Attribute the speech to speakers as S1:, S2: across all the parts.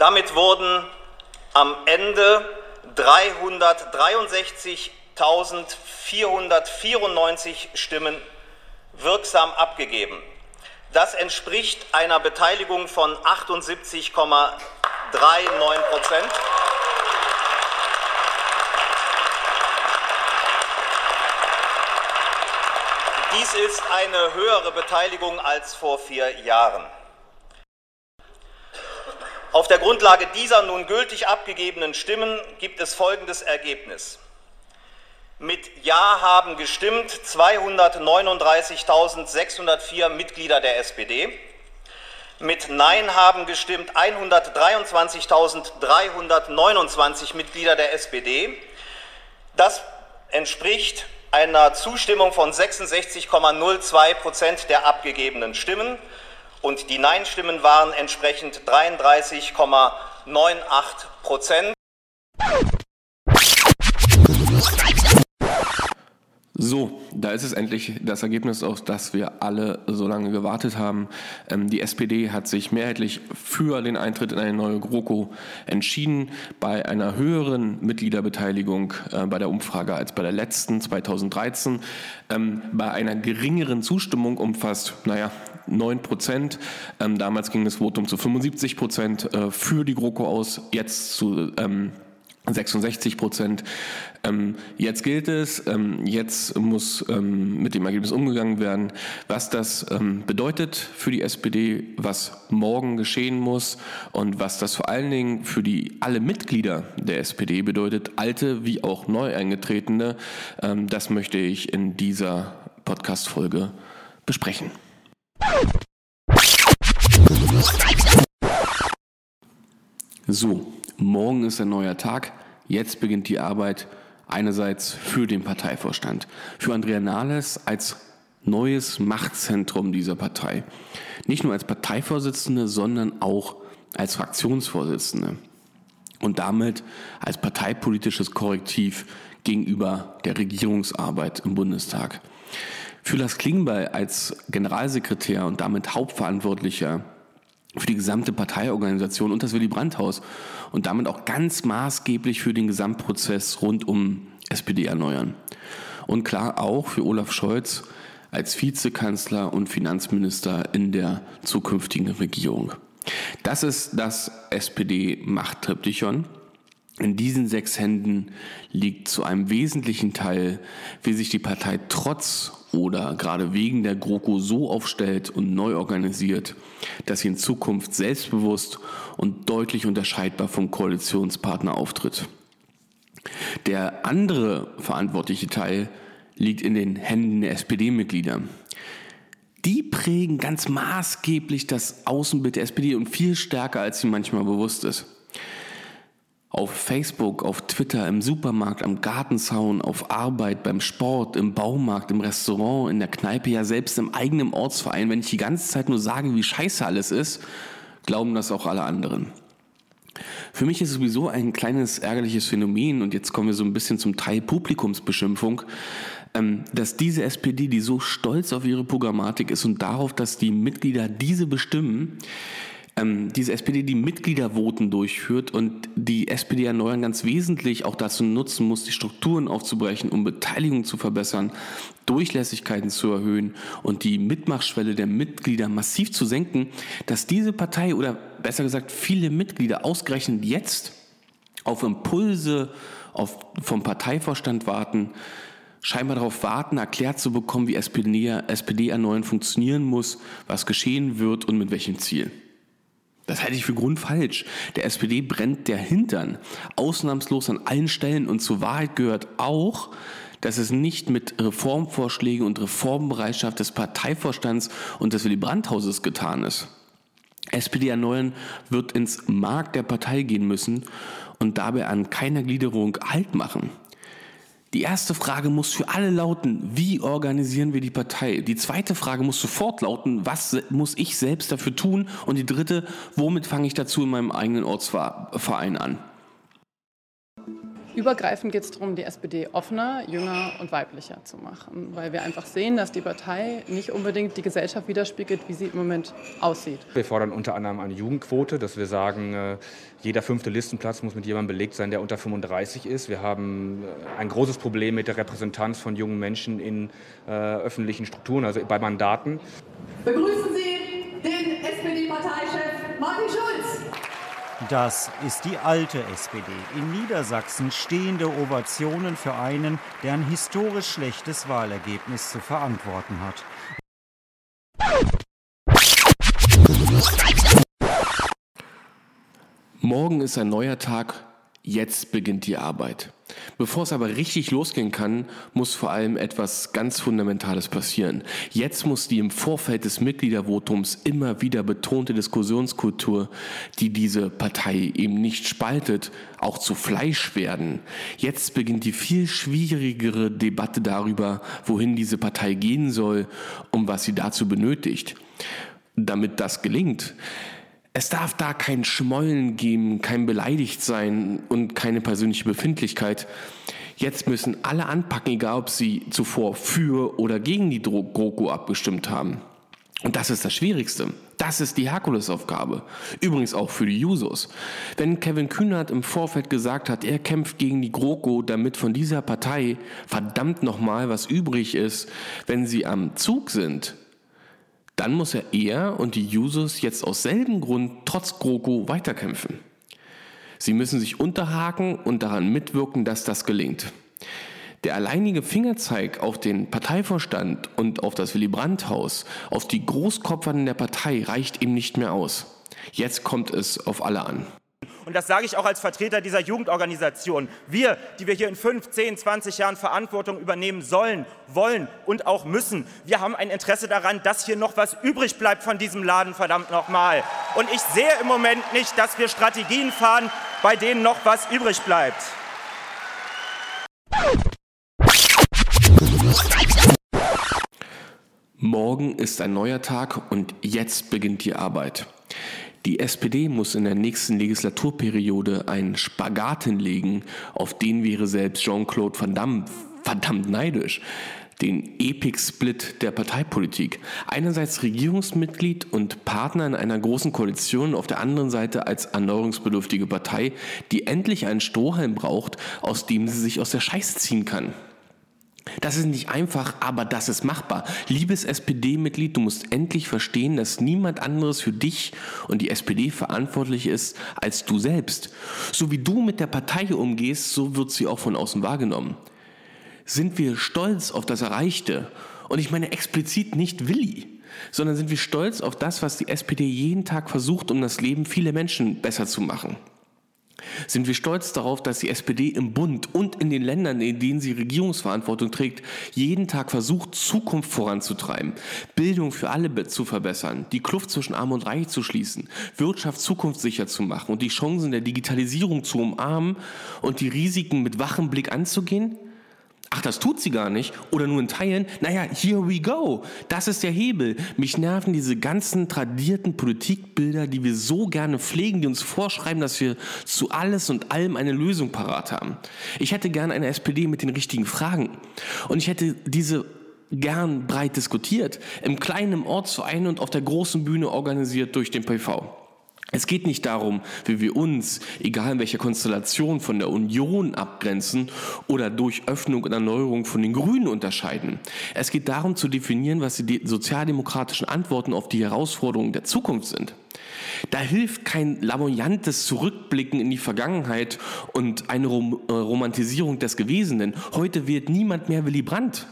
S1: Damit wurden am Ende 363.494 Stimmen wirksam abgegeben. Das entspricht einer Beteiligung von 78,39 Prozent. Dies ist eine höhere Beteiligung als vor vier Jahren. Auf der Grundlage dieser nun gültig abgegebenen Stimmen gibt es folgendes Ergebnis. Mit Ja haben gestimmt 239.604 Mitglieder der SPD. Mit Nein haben gestimmt 123.329 Mitglieder der SPD. Das entspricht einer Zustimmung von 66,02 Prozent der abgegebenen Stimmen und die Nein-Stimmen waren entsprechend 33,98 Prozent.
S2: So, da ist es endlich das Ergebnis, auf das wir alle so lange gewartet haben. Ähm, die SPD hat sich mehrheitlich für den Eintritt in eine neue GroKo entschieden, bei einer höheren Mitgliederbeteiligung äh, bei der Umfrage als bei der letzten 2013, ähm, bei einer geringeren Zustimmung um fast, naja, 9 Prozent. Ähm, damals ging das Votum zu 75 Prozent äh, für die GroKo aus, jetzt zu 66 Prozent. Ähm, jetzt gilt es, ähm, jetzt muss ähm, mit dem Ergebnis umgegangen werden, was das ähm, bedeutet für die SPD, was morgen geschehen muss und was das vor allen Dingen für die alle Mitglieder der SPD bedeutet, alte wie auch neu eingetretene. Ähm, das möchte ich in dieser Podcast-Folge besprechen. So, morgen ist ein neuer Tag. Jetzt beginnt die Arbeit einerseits für den Parteivorstand, für Andrea Nahles als neues Machtzentrum dieser Partei. Nicht nur als Parteivorsitzende, sondern auch als Fraktionsvorsitzende und damit als parteipolitisches Korrektiv gegenüber der Regierungsarbeit im Bundestag. Für Lars Klingbeil als Generalsekretär und damit Hauptverantwortlicher für die gesamte Parteiorganisation und das Willy Brandt-Haus und damit auch ganz maßgeblich für den Gesamtprozess rund um SPD erneuern. Und klar auch für Olaf Scholz als Vizekanzler und Finanzminister in der zukünftigen Regierung. Das ist das SPD-Machttriptychon. In diesen sechs Händen liegt zu einem wesentlichen Teil, wie sich die Partei trotz oder gerade wegen der GroKo so aufstellt und neu organisiert, dass sie in Zukunft selbstbewusst und deutlich unterscheidbar vom Koalitionspartner auftritt. Der andere verantwortliche Teil liegt in den Händen der SPD-Mitglieder. Die prägen ganz maßgeblich das Außenbild der SPD und viel stärker, als sie manchmal bewusst ist auf Facebook, auf Twitter, im Supermarkt, am Gartenzaun, auf Arbeit, beim Sport, im Baumarkt, im Restaurant, in der Kneipe, ja selbst im eigenen Ortsverein. Wenn ich die ganze Zeit nur sage, wie scheiße alles ist, glauben das auch alle anderen. Für mich ist es sowieso ein kleines ärgerliches Phänomen und jetzt kommen wir so ein bisschen zum Teil Publikumsbeschimpfung, ähm, dass diese SPD, die so stolz auf ihre Programmatik ist und darauf, dass die Mitglieder diese bestimmen, ähm, diese SPD die Mitgliedervoten durchführt und die SPD erneuern ganz wesentlich auch dazu nutzen muss, die Strukturen aufzubrechen, um Beteiligung zu verbessern, Durchlässigkeiten zu erhöhen und die Mitmachschwelle der Mitglieder massiv zu senken, dass diese Partei oder besser gesagt viele Mitglieder ausgerechnet jetzt auf Impulse auf, vom Parteivorstand warten, scheinbar darauf warten, erklärt zu bekommen, wie SPD, SPD erneuern funktionieren muss, was geschehen wird und mit welchem Ziel. Das halte ich für grundfalsch. Der SPD brennt der Hintern. Ausnahmslos an allen Stellen. Und zur Wahrheit gehört auch, dass es nicht mit Reformvorschlägen und Reformbereitschaft des Parteivorstands und des Willy Brandt-Hauses getan ist. SPD erneuern wird ins Mark der Partei gehen müssen und dabei an keiner Gliederung Halt machen. Die erste Frage muss für alle lauten, wie organisieren wir die Partei? Die zweite Frage muss sofort lauten, was muss ich selbst dafür tun? Und die dritte, womit fange ich dazu in meinem eigenen Ortsverein an?
S3: Übergreifend geht es darum, die SPD offener, jünger und weiblicher zu machen, weil wir einfach sehen, dass die Partei nicht unbedingt die Gesellschaft widerspiegelt, wie sie im Moment aussieht.
S4: Wir fordern unter anderem eine Jugendquote, dass wir sagen, äh, jeder fünfte Listenplatz muss mit jemandem belegt sein, der unter 35 ist. Wir haben äh, ein großes Problem mit der Repräsentanz von jungen Menschen in äh, öffentlichen Strukturen, also bei Mandaten.
S5: Begrüßen Sie den SPD-Parteichef Martin Schulz.
S6: Das ist die alte SPD. In Niedersachsen stehende Ovationen für einen, der ein historisch schlechtes Wahlergebnis zu verantworten hat.
S2: Morgen ist ein neuer Tag, jetzt beginnt die Arbeit. Bevor es aber richtig losgehen kann, muss vor allem etwas ganz Fundamentales passieren. Jetzt muss die im Vorfeld des Mitgliedervotums immer wieder betonte Diskussionskultur, die diese Partei eben nicht spaltet, auch zu Fleisch werden. Jetzt beginnt die viel schwierigere Debatte darüber, wohin diese Partei gehen soll und was sie dazu benötigt. Damit das gelingt, es darf da kein Schmollen geben, kein Beleidigtsein und keine persönliche Befindlichkeit. Jetzt müssen alle anpacken, egal ob sie zuvor für oder gegen die GroKo abgestimmt haben. Und das ist das Schwierigste. Das ist die Herkulesaufgabe. Übrigens auch für die Jusos. Wenn Kevin Kühnert im Vorfeld gesagt hat, er kämpft gegen die GroKo, damit von dieser Partei verdammt nochmal was übrig ist, wenn sie am Zug sind, dann muss er er und die Jusos jetzt aus selben Grund trotz GroKo weiterkämpfen. Sie müssen sich unterhaken und daran mitwirken, dass das gelingt. Der alleinige Fingerzeig auf den Parteivorstand und auf das Willy Brandt-Haus, auf die Großkopferten der Partei reicht ihm nicht mehr aus. Jetzt kommt es auf alle an.
S7: Und das sage ich auch als Vertreter dieser Jugendorganisation. Wir, die wir hier in 5, 10, 20 Jahren Verantwortung übernehmen sollen, wollen und auch müssen, wir haben ein Interesse daran, dass hier noch was übrig bleibt von diesem Laden, verdammt nochmal. Und ich sehe im Moment nicht, dass wir Strategien fahren, bei denen noch was übrig bleibt.
S2: Morgen ist ein neuer Tag und jetzt beginnt die Arbeit. Die SPD muss in der nächsten Legislaturperiode einen Spagat hinlegen, auf den wäre selbst Jean-Claude Van Damme verdammt neidisch. Den Epic-Split der Parteipolitik. Einerseits Regierungsmitglied und Partner in einer großen Koalition, auf der anderen Seite als erneuerungsbedürftige Partei, die endlich einen Strohhalm braucht, aus dem sie sich aus der Scheiße ziehen kann. Das ist nicht einfach, aber das ist machbar. Liebes SPD-Mitglied, du musst endlich verstehen, dass niemand anderes für dich und die SPD verantwortlich ist als du selbst. So wie du mit der Partei umgehst, so wird sie auch von außen wahrgenommen. Sind wir stolz auf das Erreichte? Und ich meine explizit nicht Willi, sondern sind wir stolz auf das, was die SPD jeden Tag versucht, um das Leben vieler Menschen besser zu machen sind wir stolz darauf, dass die SPD im Bund und in den Ländern, in denen sie Regierungsverantwortung trägt, jeden Tag versucht, Zukunft voranzutreiben, Bildung für alle zu verbessern, die Kluft zwischen Arm und Reich zu schließen, Wirtschaft zukunftssicher zu machen und die Chancen der Digitalisierung zu umarmen und die Risiken mit wachem Blick anzugehen? Ach, das tut sie gar nicht oder nur in Teilen. Naja, here we go. Das ist der Hebel. Mich nerven diese ganzen tradierten Politikbilder, die wir so gerne pflegen, die uns vorschreiben, dass wir zu alles und allem eine Lösung parat haben. Ich hätte gern eine SPD mit den richtigen Fragen. Und ich hätte diese gern breit diskutiert, im kleinen Ortsverein und auf der großen Bühne organisiert durch den PV. Es geht nicht darum, wie wir uns, egal in welcher Konstellation, von der Union abgrenzen oder durch Öffnung und Erneuerung von den Grünen unterscheiden. Es geht darum zu definieren, was die sozialdemokratischen Antworten auf die Herausforderungen der Zukunft sind. Da hilft kein lamoyantes Zurückblicken in die Vergangenheit und eine äh, Romantisierung des Gewesenen. Heute wird niemand mehr Willy Brandt.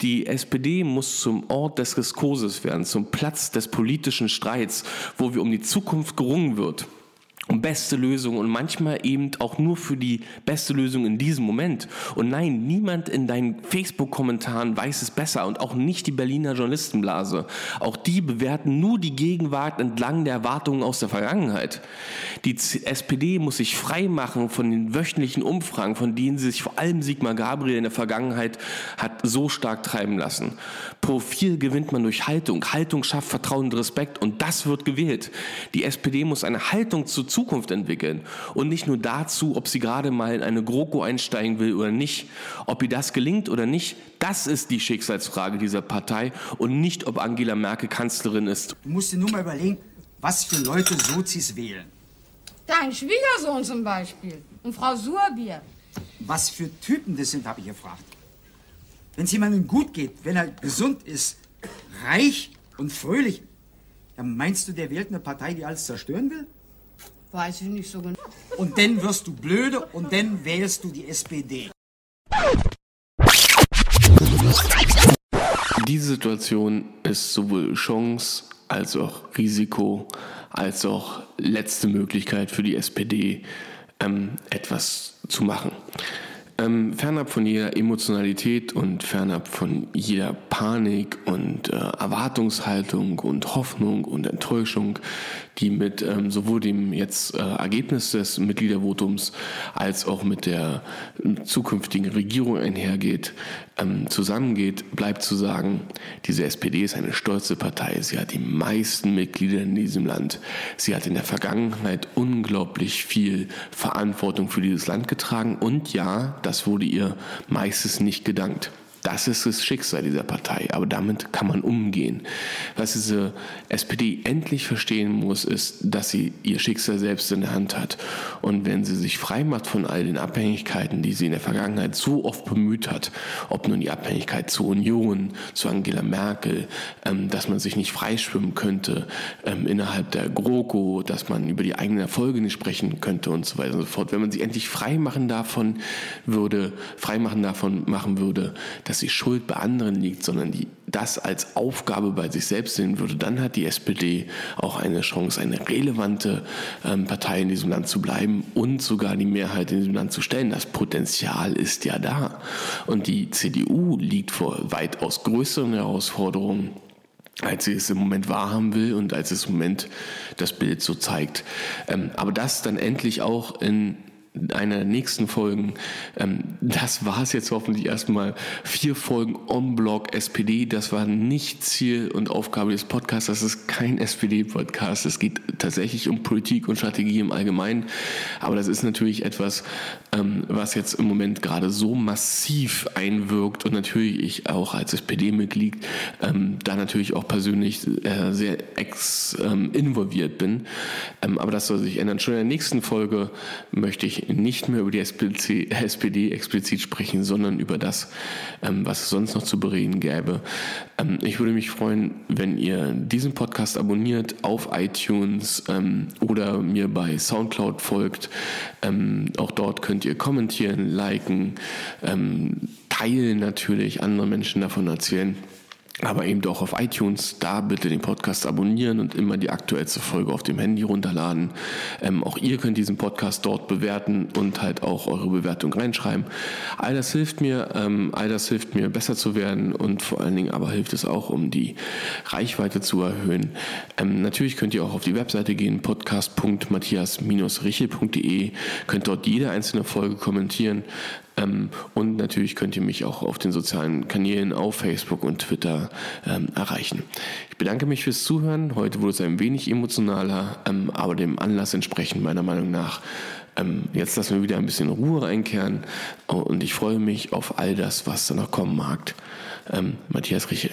S2: Die SPD muss zum Ort des Diskurses werden, zum Platz des politischen Streits, wo wir um die Zukunft gerungen wird um beste Lösungen und manchmal eben auch nur für die beste Lösung in diesem Moment. Und nein, niemand in deinen Facebook-Kommentaren weiß es besser und auch nicht die Berliner Journalistenblase. Auch die bewerten nur die Gegenwart entlang der Erwartungen aus der Vergangenheit. Die SPD muss sich frei machen von den wöchentlichen Umfragen, von denen sich vor allem Sigmar Gabriel in der Vergangenheit hat so stark treiben lassen. Profil gewinnt man durch Haltung. Haltung schafft Vertrauen und Respekt und das wird gewählt. Die SPD muss eine Haltung zu Zukunft entwickeln und nicht nur dazu, ob sie gerade mal in eine GroKo einsteigen will oder nicht, ob ihr das gelingt oder nicht, das ist die Schicksalsfrage dieser Partei und nicht, ob Angela Merkel Kanzlerin ist.
S8: Du musst dir nur mal überlegen, was für Leute Sozis wählen.
S9: Dein Schwiegersohn zum Beispiel und Frau Surbier.
S8: Was für Typen das sind, habe ich gefragt. Wenn es jemandem gut geht, wenn er gesund ist, reich und fröhlich, dann meinst du, der wählt eine Partei, die alles zerstören will?
S9: Weiß ich nicht so genau.
S8: Und dann wirst du blöde und dann wählst du die SPD.
S2: Diese Situation ist sowohl Chance als auch Risiko, als auch letzte Möglichkeit für die SPD, ähm, etwas zu machen. Ähm, fernab von jeder Emotionalität und fernab von jeder Panik und äh, Erwartungshaltung und Hoffnung und Enttäuschung, die mit ähm, sowohl dem jetzt äh, Ergebnis des Mitgliedervotums als auch mit der äh, zukünftigen Regierung einhergeht, ähm, zusammengeht, bleibt zu sagen, diese SPD ist eine stolze Partei. Sie hat die meisten Mitglieder in diesem Land. Sie hat in der Vergangenheit unglaublich viel Verantwortung für dieses Land getragen und ja, das wurde ihr meistens nicht gedankt. Das ist das Schicksal dieser Partei, aber damit kann man umgehen. Was diese SPD endlich verstehen muss, ist, dass sie ihr Schicksal selbst in der Hand hat. Und wenn sie sich frei macht von all den Abhängigkeiten, die sie in der Vergangenheit so oft bemüht hat, ob nun die Abhängigkeit zur Union, zu Angela Merkel, ähm, dass man sich nicht freischwimmen könnte ähm, innerhalb der GroKo, dass man über die eigenen Erfolge nicht sprechen könnte und so weiter und so fort. Wenn man sie endlich frei machen davon würde, frei machen davon machen würde, dass dass die Schuld bei anderen liegt, sondern die das als Aufgabe bei sich selbst sehen würde, dann hat die SPD auch eine Chance, eine relevante ähm, Partei in diesem Land zu bleiben und sogar die Mehrheit in diesem Land zu stellen. Das Potenzial ist ja da. Und die CDU liegt vor weitaus größeren Herausforderungen als sie es im Moment wahrhaben will und als es im Moment das Bild so zeigt. Ähm, aber das dann endlich auch in einer der nächsten Folgen. Ähm, das war es jetzt hoffentlich erstmal. Vier Folgen On-Blog SPD. Das war nicht Ziel und Aufgabe des Podcasts. Das ist kein SPD-Podcast. Es geht tatsächlich um Politik und Strategie im Allgemeinen. Aber das ist natürlich etwas, ähm, was jetzt im Moment gerade so massiv einwirkt und natürlich ich auch als SPD-Mitglied ähm, da natürlich auch persönlich äh, sehr ex involviert bin. aber das soll sich ändern. Schon in der nächsten Folge möchte ich nicht mehr über die SPD explizit sprechen, sondern über das, ähm, was es sonst noch zu bereden gäbe. Ähm, ich würde mich freuen, wenn ihr diesen Podcast abonniert auf iTunes ähm, oder mir bei SoundCloud folgt. Auch dort könnt ihr kommentieren, liken, teilen natürlich, andere Menschen davon erzählen aber eben auch auf iTunes. Da bitte den Podcast abonnieren und immer die aktuellste Folge auf dem Handy runterladen. Ähm, auch ihr könnt diesen Podcast dort bewerten und halt auch eure Bewertung reinschreiben. All das hilft mir, ähm, all das hilft mir besser zu werden und vor allen Dingen aber hilft es auch, um die Reichweite zu erhöhen. Ähm, natürlich könnt ihr auch auf die Webseite gehen, podcast.matthias-richel.de, könnt dort jede einzelne Folge kommentieren. Ähm, und natürlich könnt ihr mich auch auf den sozialen Kanälen auf Facebook und Twitter ähm, erreichen. Ich bedanke mich fürs Zuhören. Heute wurde es ein wenig emotionaler, ähm, aber dem Anlass entsprechend meiner Meinung nach. Ähm, jetzt lassen wir wieder ein bisschen Ruhe einkehren und ich freue mich auf all das, was da noch kommen mag. Ähm, Matthias Riche.